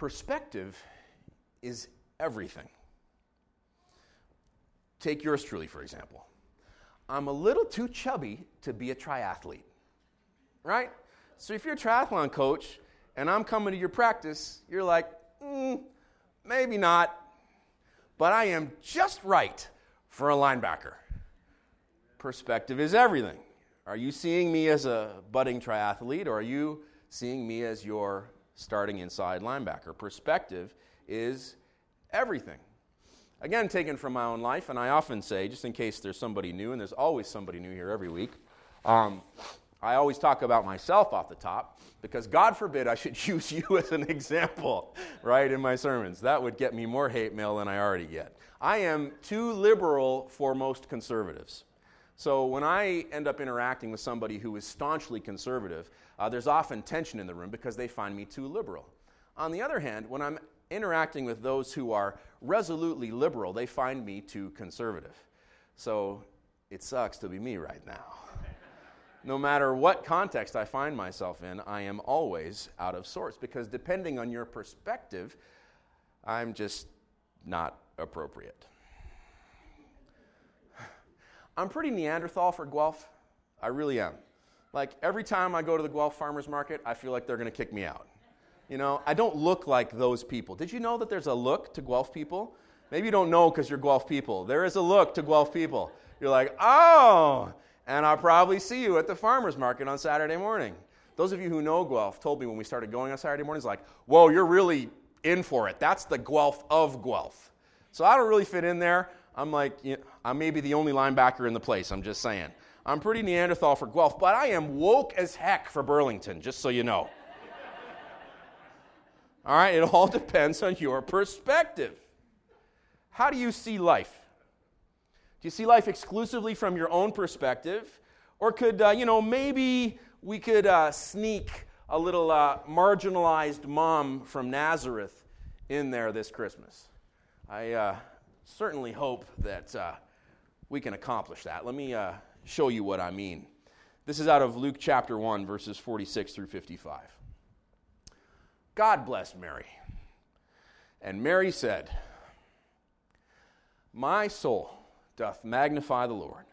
Perspective is everything. Take yours truly, for example. I'm a little too chubby to be a triathlete, right? So if you're a triathlon coach and I'm coming to your practice, you're like, mm, maybe not, but I am just right for a linebacker. Perspective is everything. Are you seeing me as a budding triathlete or are you seeing me as your starting inside linebacker? Perspective is everything. Again, taken from my own life, and I often say, just in case there's somebody new, and there's always somebody new here every week, um, I always talk about myself off the top because God forbid I should use you as an example, right, in my sermons. That would get me more hate mail than I already get. I am too liberal for most conservatives. So when I end up interacting with somebody who is staunchly conservative, uh, there's often tension in the room because they find me too liberal. On the other hand, when I'm interacting with those who are resolutely liberal, they find me too conservative. So it sucks to be me right now. no matter what context I find myself in, I am always out of sorts because depending on your perspective, I'm just not appropriate. I'm pretty Neanderthal for Guelph. I really am. Like every time I go to the Guelph farmers market, I feel like they're going to kick me out. You know, I don't look like those people. Did you know that there's a look to Guelph people? Maybe you don't know because you're Guelph people. There is a look to Guelph people. You're like, oh, and I'll probably see you at the farmer's market on Saturday morning. Those of you who know Guelph told me when we started going on Saturday mornings, like, whoa, you're really in for it. That's the Guelph of Guelph. So I don't really fit in there. I'm like, you know, I may be the only linebacker in the place, I'm just saying. I'm pretty Neanderthal for Guelph, but I am woke as heck for Burlington, just so you know. All right, it all depends on your perspective. How do you see life? Do you see life exclusively from your own perspective? Or could, uh, you know, maybe we could uh, sneak a little uh, marginalized mom from Nazareth in there this Christmas? I uh, certainly hope that uh, we can accomplish that. Let me uh, show you what I mean. This is out of Luke chapter 1, verses 46 through 55. God blessed Mary. And Mary said, My soul doth magnify the Lord,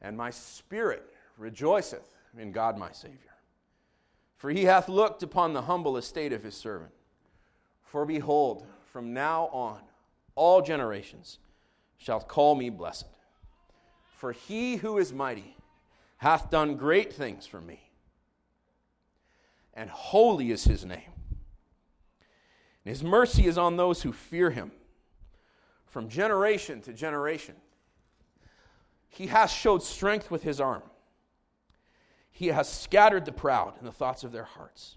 and my spirit rejoiceth in God my Savior. For he hath looked upon the humble estate of his servant. For behold, from now on, all generations shall call me blessed. For he who is mighty hath done great things for me, and holy is his name. And His mercy is on those who fear him from generation to generation. He hath showed strength with his arm. He hath scattered the proud in the thoughts of their hearts.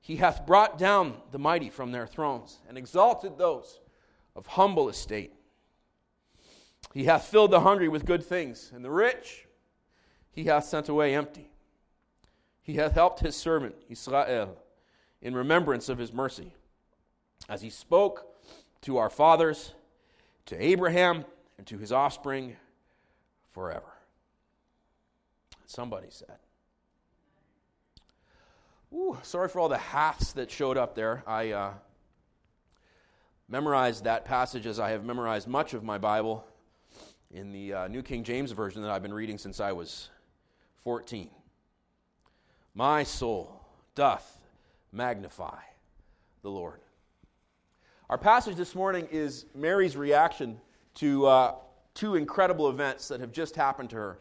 He hath brought down the mighty from their thrones and exalted those of humble estate. He hath filled the hungry with good things, and the rich he hath sent away empty. He hath helped his servant Israel in remembrance of his mercy as he spoke to our fathers, to Abraham, and to his offspring forever. Somebody said. Ooh, sorry for all the hats that showed up there. I uh, memorized that passage as I have memorized much of my Bible in the uh, New King James Version that I've been reading since I was 14. My soul doth magnify the Lord. Our passage this morning is Mary's reaction to uh, two incredible events that have just happened to her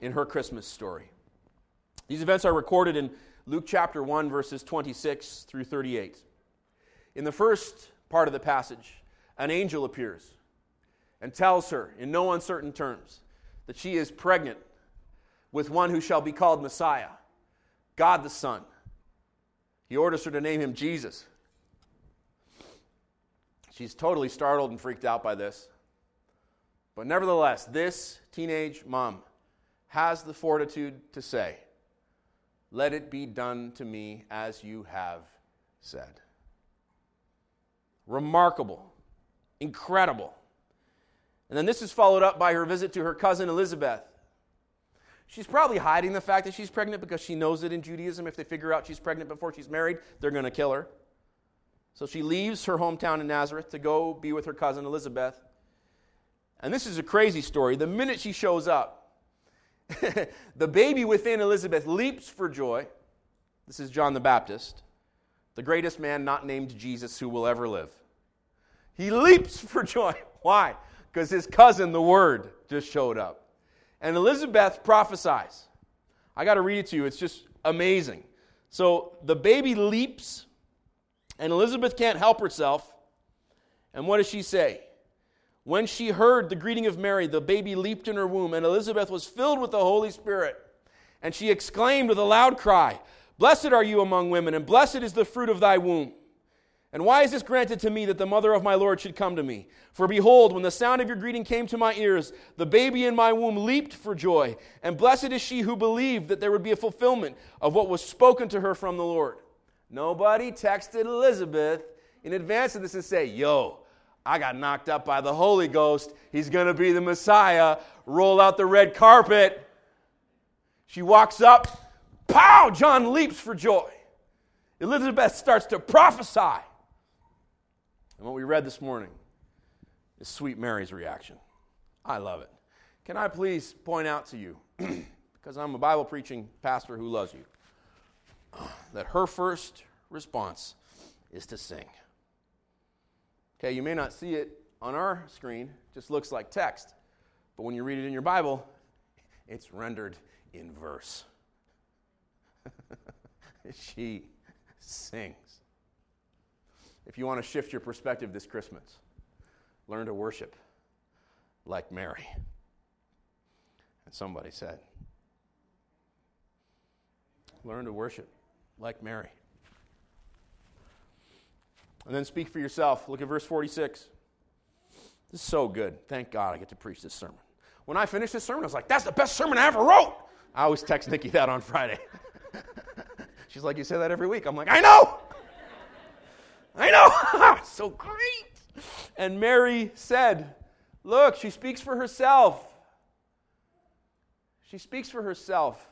in her Christmas story. These events are recorded in Luke chapter 1, verses 26 through 38. In the first part of the passage, an angel appears and tells her in no uncertain terms that she is pregnant with one who shall be called Messiah, God the Son. He orders her to name him Jesus. She's totally startled and freaked out by this. But nevertheless, this teenage mom has the fortitude to say, Let it be done to me as you have said. Remarkable, incredible. And then this is followed up by her visit to her cousin Elizabeth. She's probably hiding the fact that she's pregnant because she knows that in Judaism, if they figure out she's pregnant before she's married, they're going to kill her. So she leaves her hometown in Nazareth to go be with her cousin Elizabeth. And this is a crazy story. The minute she shows up, the baby within Elizabeth leaps for joy. This is John the Baptist, the greatest man not named Jesus who will ever live. He leaps for joy. Why? Because his cousin, the Word, just showed up. And Elizabeth prophesies. I got to read it to you. It's just amazing. So the baby leaps, and Elizabeth can't help herself. And what does she say? When she heard the greeting of Mary, the baby leaped in her womb, and Elizabeth was filled with the Holy Spirit. And she exclaimed with a loud cry, Blessed are you among women, and blessed is the fruit of thy womb. And why is this granted to me that the mother of my Lord should come to me? For behold, when the sound of your greeting came to my ears, the baby in my womb leaped for joy. And blessed is she who believed that there would be a fulfillment of what was spoken to her from the Lord. Nobody texted Elizabeth in advance of this and say, Yo, I got knocked up by the Holy Ghost. He's going to be the Messiah. Roll out the red carpet. She walks up. Pow! John leaps for joy. Elizabeth starts to prophesy. And what we read this morning is Sweet Mary's reaction. I love it. Can I please point out to you, because I'm a Bible preaching pastor who loves you, that her first response is to sing. Okay, you may not see it on our screen, it just looks like text. But when you read it in your Bible, it's rendered in verse. she sings. If you want to shift your perspective this Christmas, learn to worship like Mary. And somebody said, learn to worship like Mary. And then speak for yourself. Look at verse 46. This is so good. Thank God I get to preach this sermon. When I finished this sermon, I was like, that's the best sermon I ever wrote. I always text Nikki that on Friday. She's like, You say that every week. I'm like, I know. I know. so great. And Mary said, Look, she speaks for herself. She speaks for herself.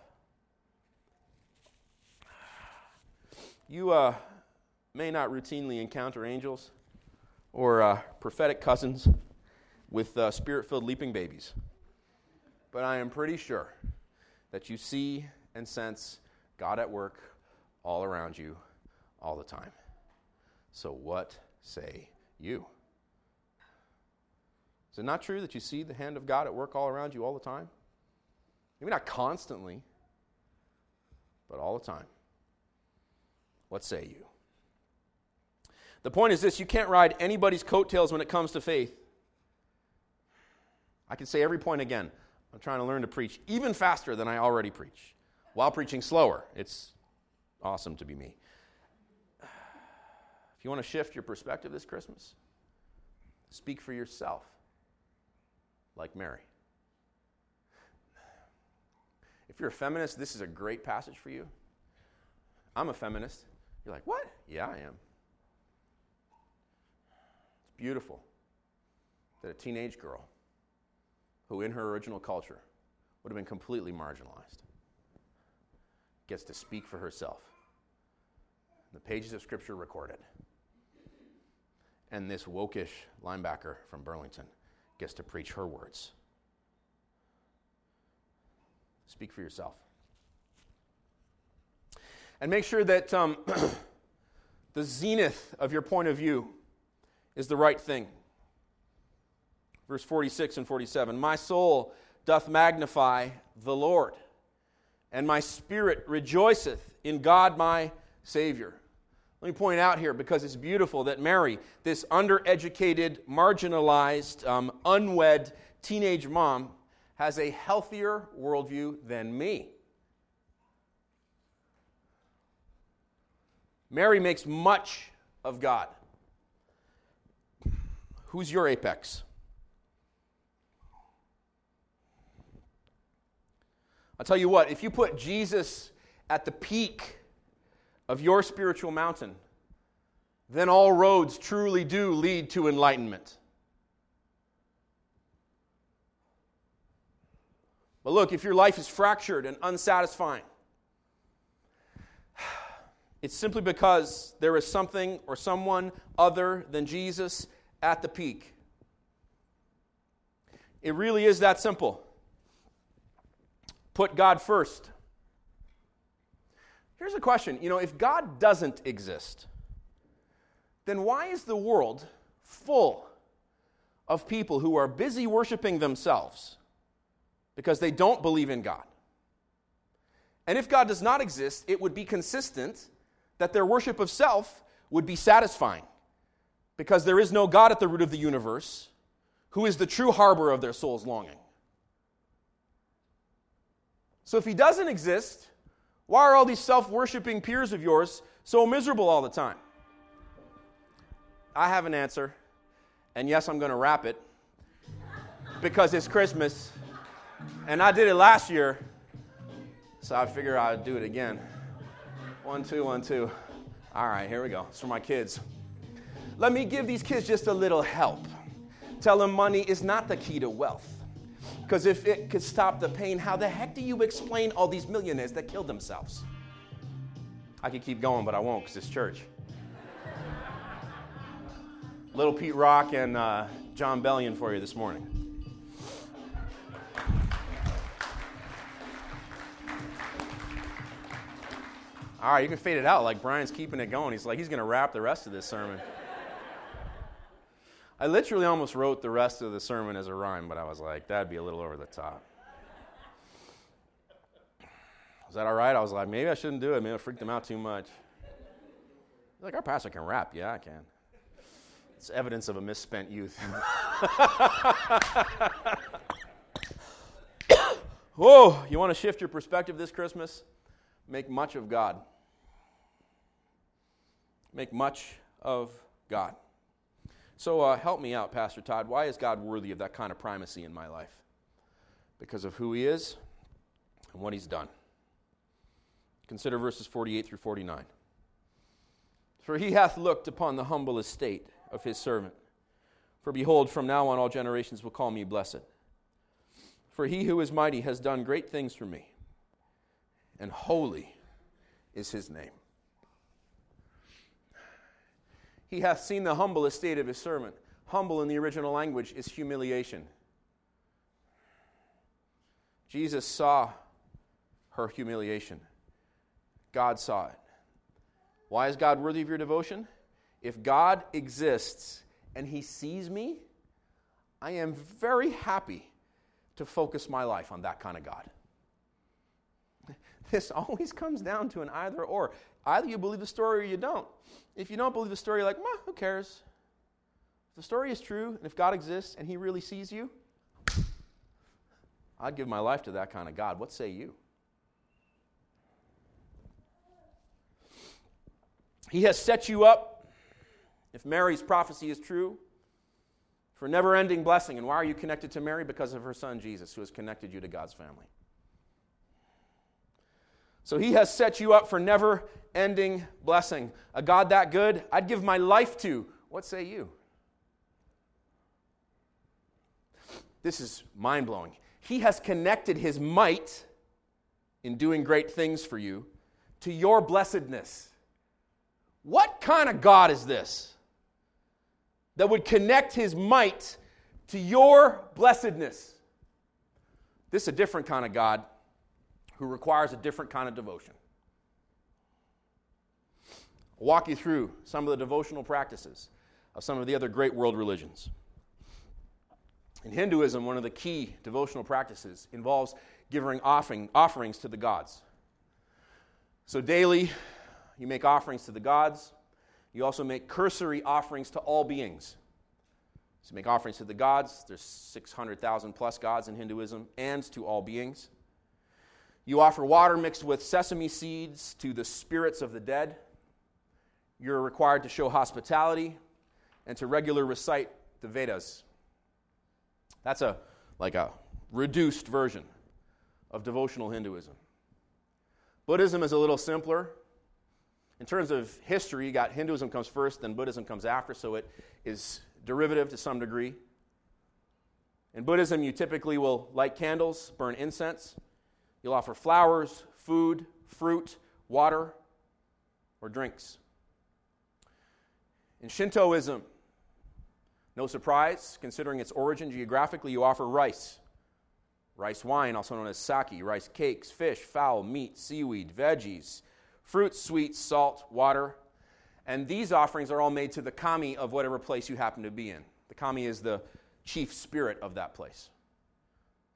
You, uh, may not routinely encounter angels or uh, prophetic cousins with uh, spirit filled leaping babies. But I am pretty sure that you see and sense God at work all around you all the time. So, what say you? Is it not true that you see the hand of God at work all around you all the time? Maybe not constantly, but all the time. What say you? The point is this you can't ride anybody's coattails when it comes to faith. I can say every point again. I'm trying to learn to preach even faster than I already preach while preaching slower. It's awesome to be me. You want to shift your perspective this Christmas, speak for yourself like Mary. If you're a feminist, this is a great passage for you. I'm a feminist. You're like, what? Yeah, I am It's beautiful that a teenage girl who, in her original culture, would have been completely marginalized gets to speak for herself. The pages of Scripture record it. And this wokish linebacker from Burlington gets to preach her words. Speak for yourself. And make sure that um, the zenith of your point of view is the right thing. Verse 46 and 47 My soul doth magnify the Lord, and my spirit rejoiceth in God my Savior. Let me point out here, because it's beautiful, that Mary, this undereducated, marginalized, um, unwed teenage mom, has a healthier worldview than me. Mary makes much of God. Who's your apex? I'll tell you what, if you put Jesus at the peak of your spiritual mountain, then all roads truly do lead to enlightenment. But look, if your life is fractured and unsatisfying, It's simply because there is something or someone other than Jesus at the peak. It really is that simple. Put God first. Here's a question you know, if God doesn't exist, then why is the world full of people who are busy worshiping themselves because they don't believe in God? And if God does not exist, it would be consistent that their worship of self would be satisfying because there is no God at the root of the universe who is the true harbor of their soul's longing. So if he doesn't exist, why are all these self worshiping peers of yours so miserable all the time? I have an answer, and yes, I'm going to wrap it because it's Christmas, and I did it last year, so I figure I'd do it again. One, two, one, two. All right, here we go. It's for my kids. Let me give these kids just a little help. Tell them money is not the key to wealth. Because if it could stop the pain, how the heck do you explain all these millionaires that killed themselves? I could keep going, but I won't because it's church. Little Pete Rock and uh, Jon Bellion for you this morning. All right, you can fade it out like Brian's keeping it going. He's like, he's going to wrap the rest of this sermon. I literally almost wrote the rest of the sermon as a rhyme, but I was like, that'd be a little over the top. Is that all right? I was like, maybe I shouldn't do it. Maybe I freaked them out too much. Like, our pastor can rap. Yeah, I can. It's evidence of a misspent youth. Whoa, you want to shift your perspective this Christmas? Make much of God. Make much of God. So uh, help me out, Pastor Todd. Why is God worthy of that kind of primacy in my life? Because of who He is and what He's done. Consider verses 48 through 49. For He hath looked upon the humble estate of His servant. For behold, from now on all generations will call me blessed. For He who is mighty has done great things for me, and holy is His name. He hath seen the humble estate of his servant. Humble in the original language is humiliation. Jesus saw her humiliation. God saw it. Why is God worthy of your devotion? If God exists and he sees me, I am very happy to focus my life on that kind of God. This always comes down to an either or. Either you believe the story or you don't. If you don't believe the story, you're like, who cares? If the story is true, and if God exists and He really sees you, I'd give my life to that kind of God. What say you? He has set you up, if Mary's prophecy is true, for never ending blessing. And why are you connected to Mary? Because of her son Jesus, who has connected you to God's family. So he has set you up for never ending blessing. A God that good, I'd give my life to. What say you? This is mind blowing. He has connected his might in doing great things for you to your blessedness. What kind of God is this that would connect his might to your blessedness? This is a different kind of God who requires a different kind of devotion. I'll walk you through some of the devotional practices of some of the other great world religions. In Hinduism, one of the key devotional practices involves giving offering, offerings to the gods. So daily, you make offerings to the gods. You also make cursory offerings to all beings. So you make offerings to the gods. There's 600,000 plus gods in Hinduism, and to all beings. You offer water mixed with sesame seeds to the spirits of the dead. You're required to show hospitality and to regularly recite the Vedas. That's a like a reduced version of devotional Hinduism. Buddhism is a little simpler. In terms of history, you got Hinduism comes first, then Buddhism comes after, so it is derivative to some degree. In Buddhism, you typically will light candles, burn incense, You'll offer flowers, food, fruit, water. or drinks. In Shintoism, no surprise, considering its origin geographically, you offer rice. Rice wine, also known as sake, rice cakes, fish, fowl, meat, seaweed, veggies, fruits, sweets, salt, water. And these offerings are all made to the kami of whatever place you happen to be in. The kami is the chief spirit of that place.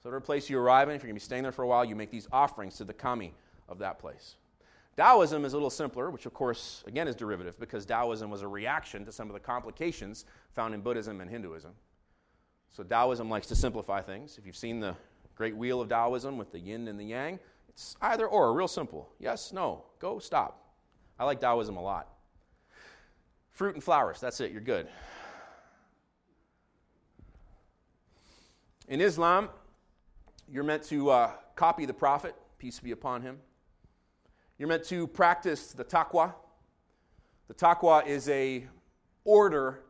So, whatever place you arrive in, if you're going to be staying there for a while, you make these offerings to the kami of that place. Taoism is a little simpler, which, of course, again is derivative because Taoism was a reaction to some of the complications found in Buddhism and Hinduism. So, Taoism likes to simplify things. If you've seen the great wheel of Taoism with the yin and the yang, it's either or, real simple. Yes, no, go, stop. I like Taoism a lot. Fruit and flowers, that's it, you're good. In Islam, you're meant to uh, copy the Prophet, peace be upon him. You're meant to practice the taqwa. The taqwa is a order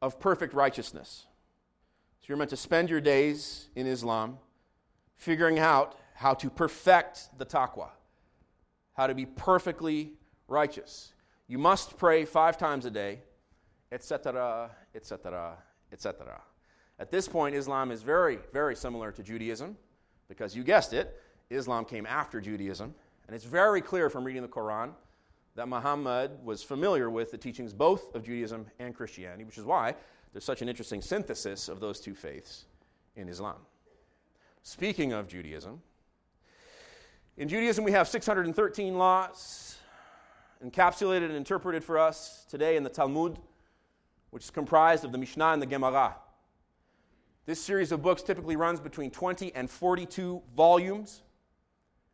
of perfect righteousness. So you're meant to spend your days in Islam figuring out how to perfect the taqwa, how to be perfectly righteous. You must pray five times a day, etc., etc., etc. At this point, Islam is very, very similar to Judaism because you guessed it, Islam came after Judaism. And it's very clear from reading the Quran that Muhammad was familiar with the teachings both of Judaism and Christianity, which is why there's such an interesting synthesis of those two faiths in Islam. Speaking of Judaism, in Judaism we have 613 laws encapsulated and interpreted for us today in the Talmud, which is comprised of the Mishnah and the Gemara. This series of books typically runs between 20 and 42 volumes.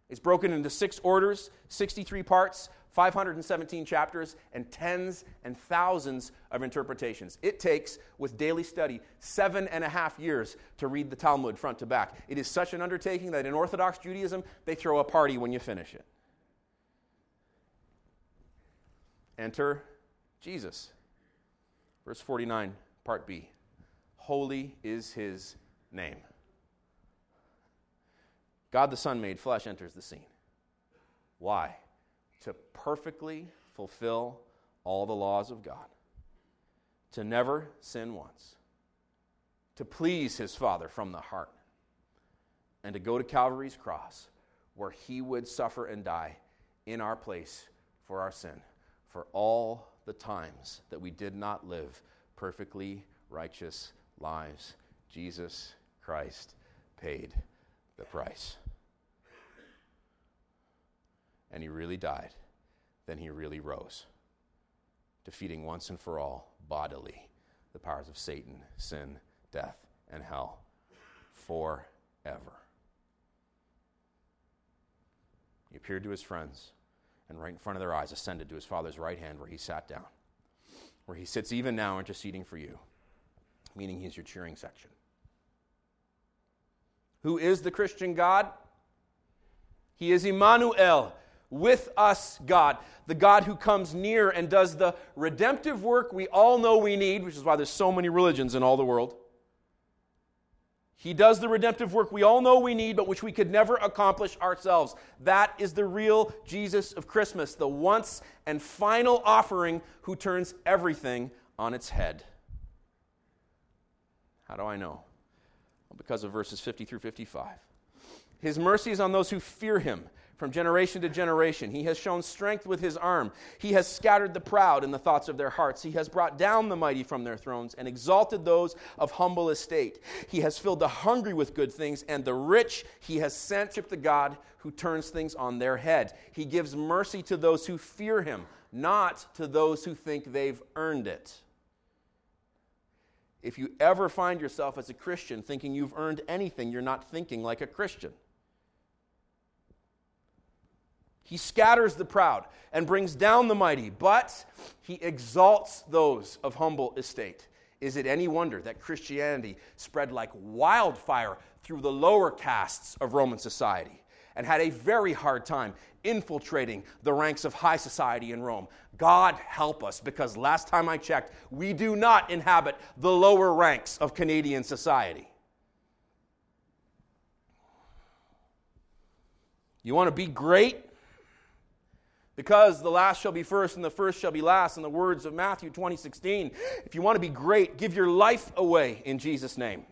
It's broken into six orders, 63 parts, 517 chapters, and tens and thousands of interpretations. It takes, with daily study, seven and a half years to read the Talmud front to back. It is such an undertaking that in Orthodox Judaism, they throw a party when you finish it. Enter Jesus. Verse 49, part B. Holy is his name. God the Son made flesh enters the scene. Why? To perfectly fulfill all the laws of God, to never sin once, to please his Father from the heart, and to go to Calvary's cross where he would suffer and die in our place for our sin, for all the times that we did not live perfectly righteous lives, Jesus Christ paid the price. And he really died. Then he really rose, defeating once and for all bodily the powers of Satan, sin, death, and hell forever. He appeared to his friends and right in front of their eyes ascended to his father's right hand where he sat down, where he sits even now interceding for you meaning he's your cheering section. Who is the Christian God? He is Emmanuel, with us God, the God who comes near and does the redemptive work we all know we need, which is why there's so many religions in all the world. He does the redemptive work we all know we need, but which we could never accomplish ourselves. That is the real Jesus of Christmas, the once and final offering who turns everything on its head. How do I know? Well, because of verses 50 through 55. His mercy is on those who fear him from generation to generation. He has shown strength with his arm. He has scattered the proud in the thoughts of their hearts. He has brought down the mighty from their thrones and exalted those of humble estate. He has filled the hungry with good things, and the rich he has sent to the God who turns things on their head. He gives mercy to those who fear him, not to those who think they've earned it. If you ever find yourself as a Christian thinking you've earned anything, you're not thinking like a Christian. He scatters the proud and brings down the mighty, but he exalts those of humble estate. Is it any wonder that Christianity spread like wildfire through the lower castes of Roman society and had a very hard time infiltrating the ranks of high society in Rome? God help us, because last time I checked, we do not inhabit the lower ranks of Canadian society. You want to be great? Because the last shall be first and the first shall be last, in the words of Matthew 20, 16. If you want to be great, give your life away in Jesus' name.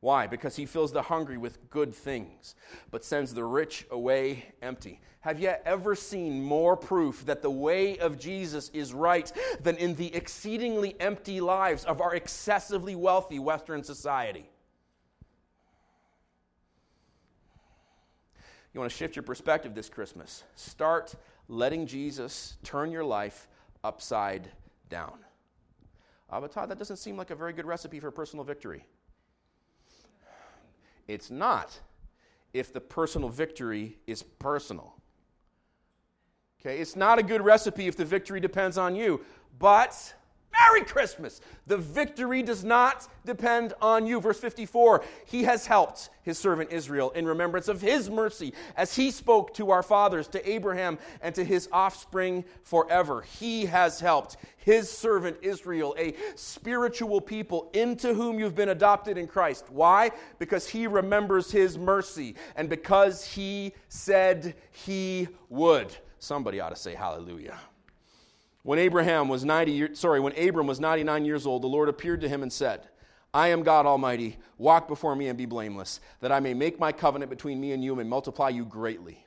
Why? Because he fills the hungry with good things, but sends the rich away empty. Have you ever seen more proof that the way of Jesus is right than in the exceedingly empty lives of our excessively wealthy Western society? You want to shift your perspective this Christmas. Start letting Jesus turn your life upside down. Uh, but Todd, that doesn't seem like a very good recipe for personal victory. It's not if the personal victory is personal. Okay, it's not a good recipe if the victory depends on you. But Merry Christmas. The victory does not depend on you. Verse 54 He has helped his servant Israel in remembrance of his mercy as he spoke to our fathers, to Abraham, and to his offspring forever. He has helped his servant Israel, a spiritual people into whom you've been adopted in Christ. Why? Because he remembers his mercy and because he said he would. Somebody ought to say hallelujah. When Abraham was 90 years, sorry, when Abram was 99 years old, the Lord appeared to him and said, I am God Almighty. Walk before me and be blameless, that I may make my covenant between me and you and multiply you greatly.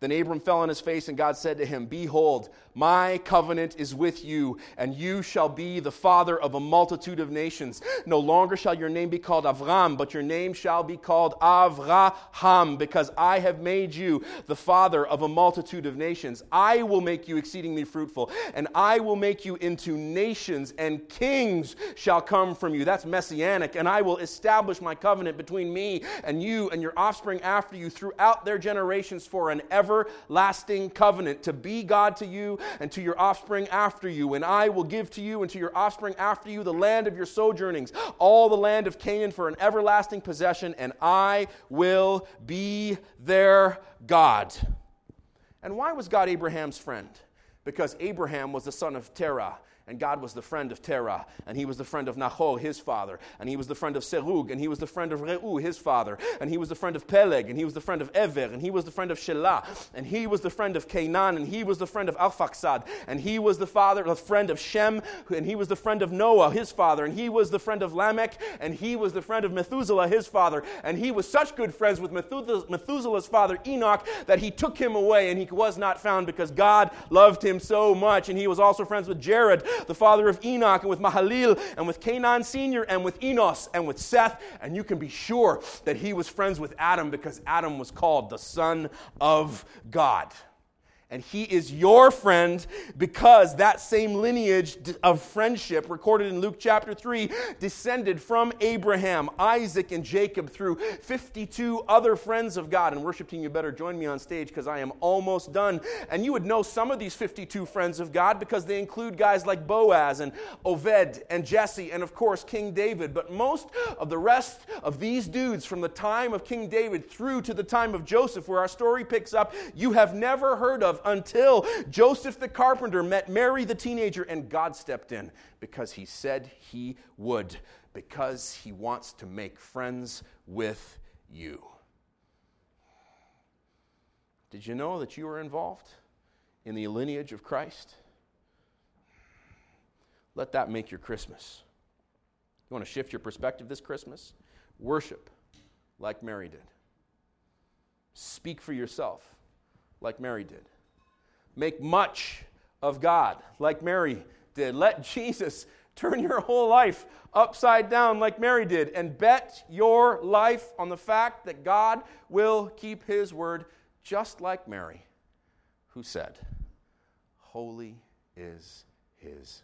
Then Abram fell on his face, and God said to him, Behold, my covenant is with you, and you shall be the father of a multitude of nations. No longer shall your name be called Avram, but your name shall be called Avraham, because I have made you the father of a multitude of nations. I will make you exceedingly fruitful, and I will make you into nations, and kings shall come from you. That's messianic. And I will establish my covenant between me and you and your offspring after you throughout their generations for an ever everlasting covenant to be God to you and to your offspring after you. And I will give to you and to your offspring after you the land of your sojournings, all the land of Canaan for an everlasting possession, and I will be their God. And why was God Abraham's friend? Because Abraham was the son of Terah and God was the friend of Terah, and he was the friend of Nahor, his father, and he was the friend of Serug, and he was the friend of Reu, his father, and he was the friend of Peleg, and he was the friend of Ever, and he was the friend of Shelah, and he was the friend of Cainan, and he was the friend of Arphaxad, and he was the father, the friend of Shem, and he was the friend of Noah, his father, and he was the friend of Lamech, and he was the friend of Methuselah, his father, and he was such good friends with Methuselah's father Enoch that he took him away, and he was not found because God loved him so much, and he was also friends with Jared, the father of Enoch, and with Mahalil, and with Cainan Sr., and with Enos, and with Seth. And you can be sure that he was friends with Adam because Adam was called the Son of God and he is your friend because that same lineage of friendship recorded in Luke chapter 3 descended from Abraham, Isaac, and Jacob through 52 other friends of God. And worship team, you better join me on stage because I am almost done. And you would know some of these 52 friends of God because they include guys like Boaz and Oved and Jesse and, of course, King David. But most of the rest of these dudes from the time of King David through to the time of Joseph, where our story picks up, you have never heard of until Joseph the carpenter met Mary the teenager and God stepped in because he said he would, because he wants to make friends with you. Did you know that you were involved in the lineage of Christ? Let that make your Christmas. You want to shift your perspective this Christmas? Worship like Mary did. Speak for yourself like Mary did. Make much of God, like Mary did. Let Jesus turn your whole life upside down, like Mary did, and bet your life on the fact that God will keep his word, just like Mary, who said, Holy is his.